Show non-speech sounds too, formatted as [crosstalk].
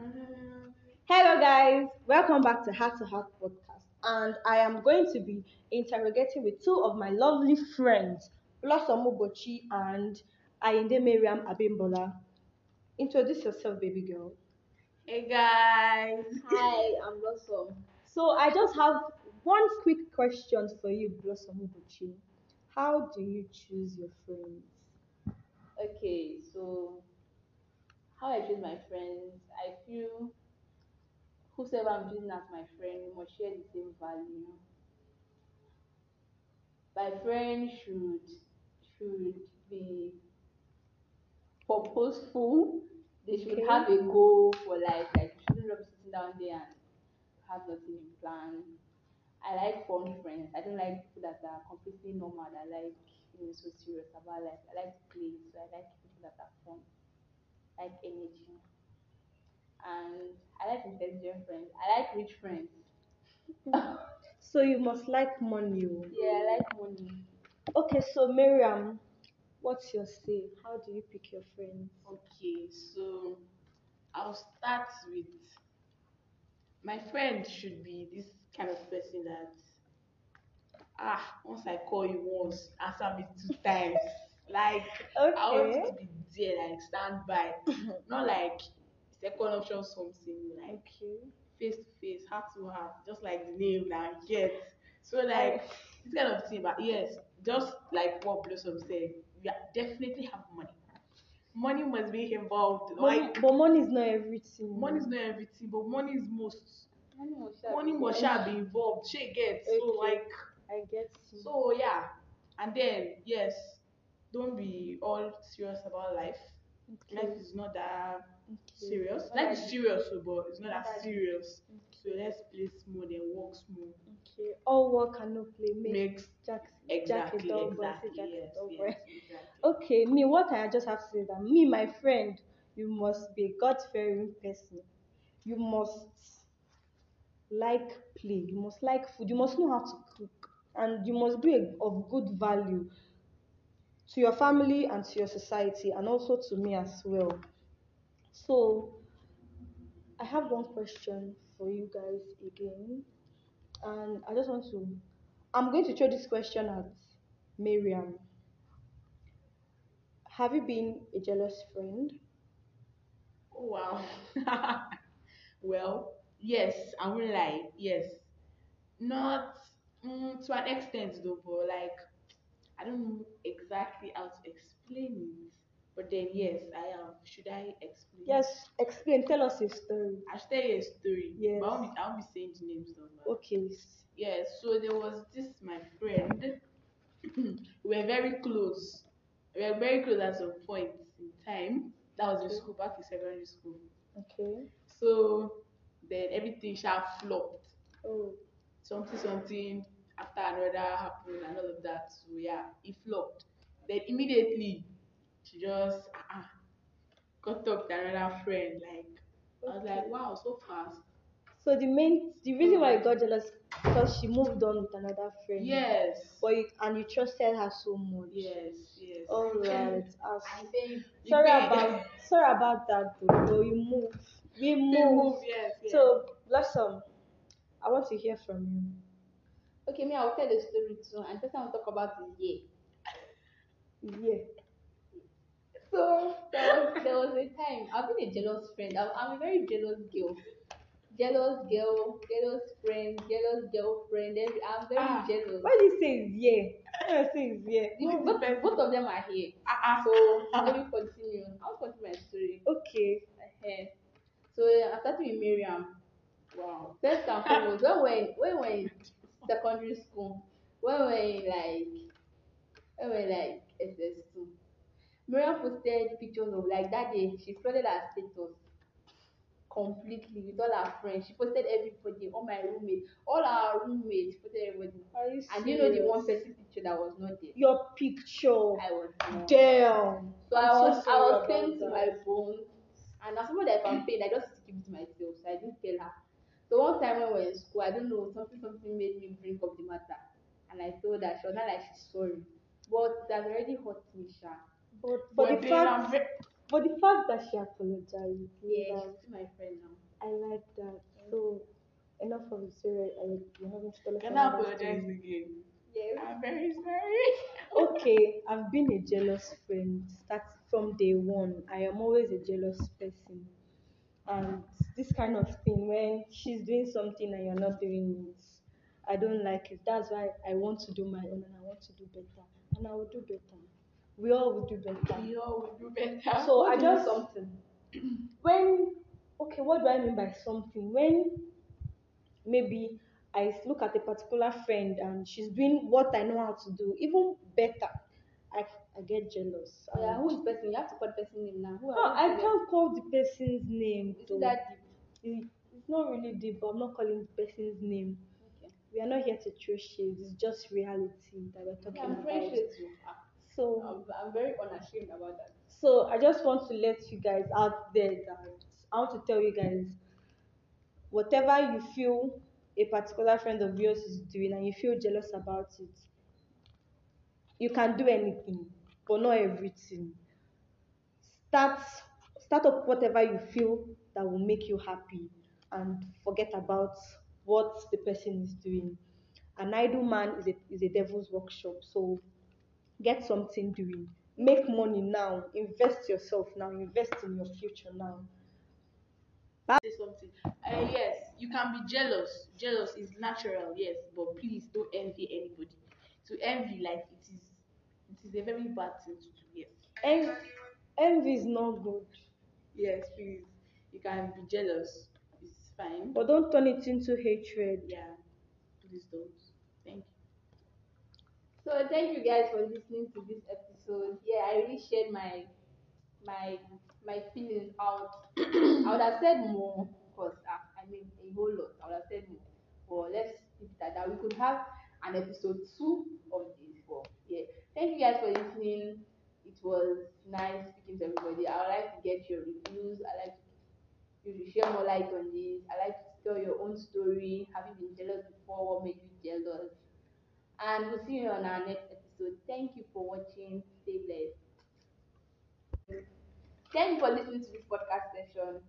Hello, guys. Welcome back to Heart to Heart podcast. And I am going to be interrogating with two of my lovely friends, Blossom Mobochi and Ayinde Miriam Abimbola. Introduce yourself, baby girl. Hey guys. Hi, I'm Blossom. So, I just have one quick question for you, Blossom Mobochi. How do you choose your friends? Okay, so how I choose my friends, I feel whosoever I'm choosing as my friend we must share the same value. My friend should should be purposeful. They should Okay. have a goal for life. Like you shouldn't just be sitting down there and have nothing in plan. I like fun friends. I don't like people that are completely normal. That like you know so serious about life. I like to play, so I like people that are like energy. And I like intelligent friends. I like rich friends. [laughs] So, you must like money. oh. Yeah, I like money. Okay, so Miriam, what's your say? How do you pick your friends? Okay, so I'll start with my friend should be this kind of person that ah once I call you once, answer me two times. Like I want you Okay. to be there, like stand by. [laughs] Not like second option something like Okay. face to face, heart to heart, just like the name like get. So like [laughs] this kind of thing, but yes, just like what Blossom said, we definitely have money. Money must be involved. Money, Like but money is not everything. money is not everything, but money is most. Money must Money be- must shall be involved. She gets so like I get you. so yeah, and then yes, don't be all serious about life. Life is not that okay. serious. Life is serious, oh, but it's not that serious. So let's play smooth and walk smooth. Okay. All work and no play make Makes Jack exactly, Jack a dull boy. exactly, yes, yes, exactly. Okay, me, what I just have to say that me, my friend, you must be a God fearing person. You must like play. You must like food. You must know how to cook. And you must be a, of good value to your family and to your society and also to me as well. So, I have one question for you guys again. And I just want to, I'm going to throw this question at Miriam. Have you been a jealous friend? Oh wow. [laughs] well, yes, I won't lie. Yes, not mm, to an extent though, but like I don't know exactly how to explain it. But then yes, I am. Should I explain? Yes, explain. Tell us a story. I should tell you a story. Yes. But I won't be, I won't be saying the names man. Okay. Yeah, so there was this my friend. [clears throat] we were very close. We were very close at some point in time. That was in school, back in secondary school. Okay. So then everything sharp flopped. Oh. Something something after another happened and all of that. So yeah, it flopped. Then immediately she just uh, got up to another friend. Like I was like, wow, so fast. So the main, the reason why you got jealous because she moved on with another friend. Yes. But you, and you trusted her so much. Yes, yes. All right. As- I think sorry about [laughs] sorry about that though. But you move. We We move. move, yes, yes. So Blossom, I want to hear from you. Okay, me, I'll tell the story too. And first, I to talk about the year. Yeah. So there was, there was a time I've been a jealous friend. I'm, I'm a very jealous girl. Jealous girl, jealous friend, jealous girlfriend. every- I'm very Ah. jealous. Why do you say it's yeah? Why do you say it's yeah? The- both, both of them are here. Ah. So let me continue. I'll continue my story. Okay. Ahead. So uh, I'm starting with Miriam. wow. First and foremost, when we're when we're secondary school, when we're in like when we're like SS2, Miriam posted pictures of like that day she flooded her status completely with all her friends. She posted everybody, all my roommates, all our roommates, she posted everybody. Are you And you know the one person picture that was not there. Your picture. I was not. Damn. So I I'm so was I was pained to my bones. And as somebody that if I'm pained, I just keep it to myself. So I didn't tell her. So one time when we were in school, I don't know, something something made me bring up the matter. And I told her, she was not like she's sorry. But that has already hurt me, Sha. But, but the fact, ve- but the fact that she apologized. Yeah, that- she's still my friend now. sorry, I, you're not going to tell us Can I another apologize story. again? Yes. I'm very sorry. [laughs] Okay, I've been a jealous friend. Start from day one. I am always a jealous person. And this kind of thing, when she's doing something and you're not doing it, I don't like it. That's why I want to do my own and I want to do better. And I will do better. We all will do better. We all will do better. So I What just something. [clears throat] when okay, what do I mean by something? When maybe I look at a particular friend and she's doing what I know how to do, even better, I, I get jealous. Yeah, who is person? You have to call the person name now. Who no, I can't call the person's name. Is though. that deep? It- It's not really deep, but I'm not calling the person's name. Okay. We are not here to throw shades. It's just reality that we're talking Yeah, I'm about. very sure too. Ah, So I'm, I'm very unashamed about that. So I just want to let you guys out there that I want to tell you guys whatever you feel a particular friend of yours is doing and you feel jealous about it, you can do anything, but not everything. Start start up whatever you feel that will make you happy and forget about what the person is doing. An idle man is a is a devil's workshop. So get something doing make money now invest yourself now invest in your future now say something. Uh, yes, you can be jealous. Jealous is natural, yes, but please don't envy anybody. To envy, like it is, it is a very bad thing to do. Yes, En- envy is not good yes, please. You can be jealous. It's fine. but don't turn it into hatred yeah, please don't. Thank you. So thank you guys for listening to this episode. Yeah, I really shared my my my feelings out. [coughs] I would have said more, cause uh, I mean a whole lot. I would have said more. But let's keep it at that. We could have an episode two of this. But yeah, thank you guys for listening. It was nice speaking to everybody. I would like to get your reviews. I like you should share more light on this. I like to tell your own story. Have you been jealous before? What made you jealous? And we'll see you on our next episode. Thank you for watching. Stay blessed. Thank you for listening to this podcast session.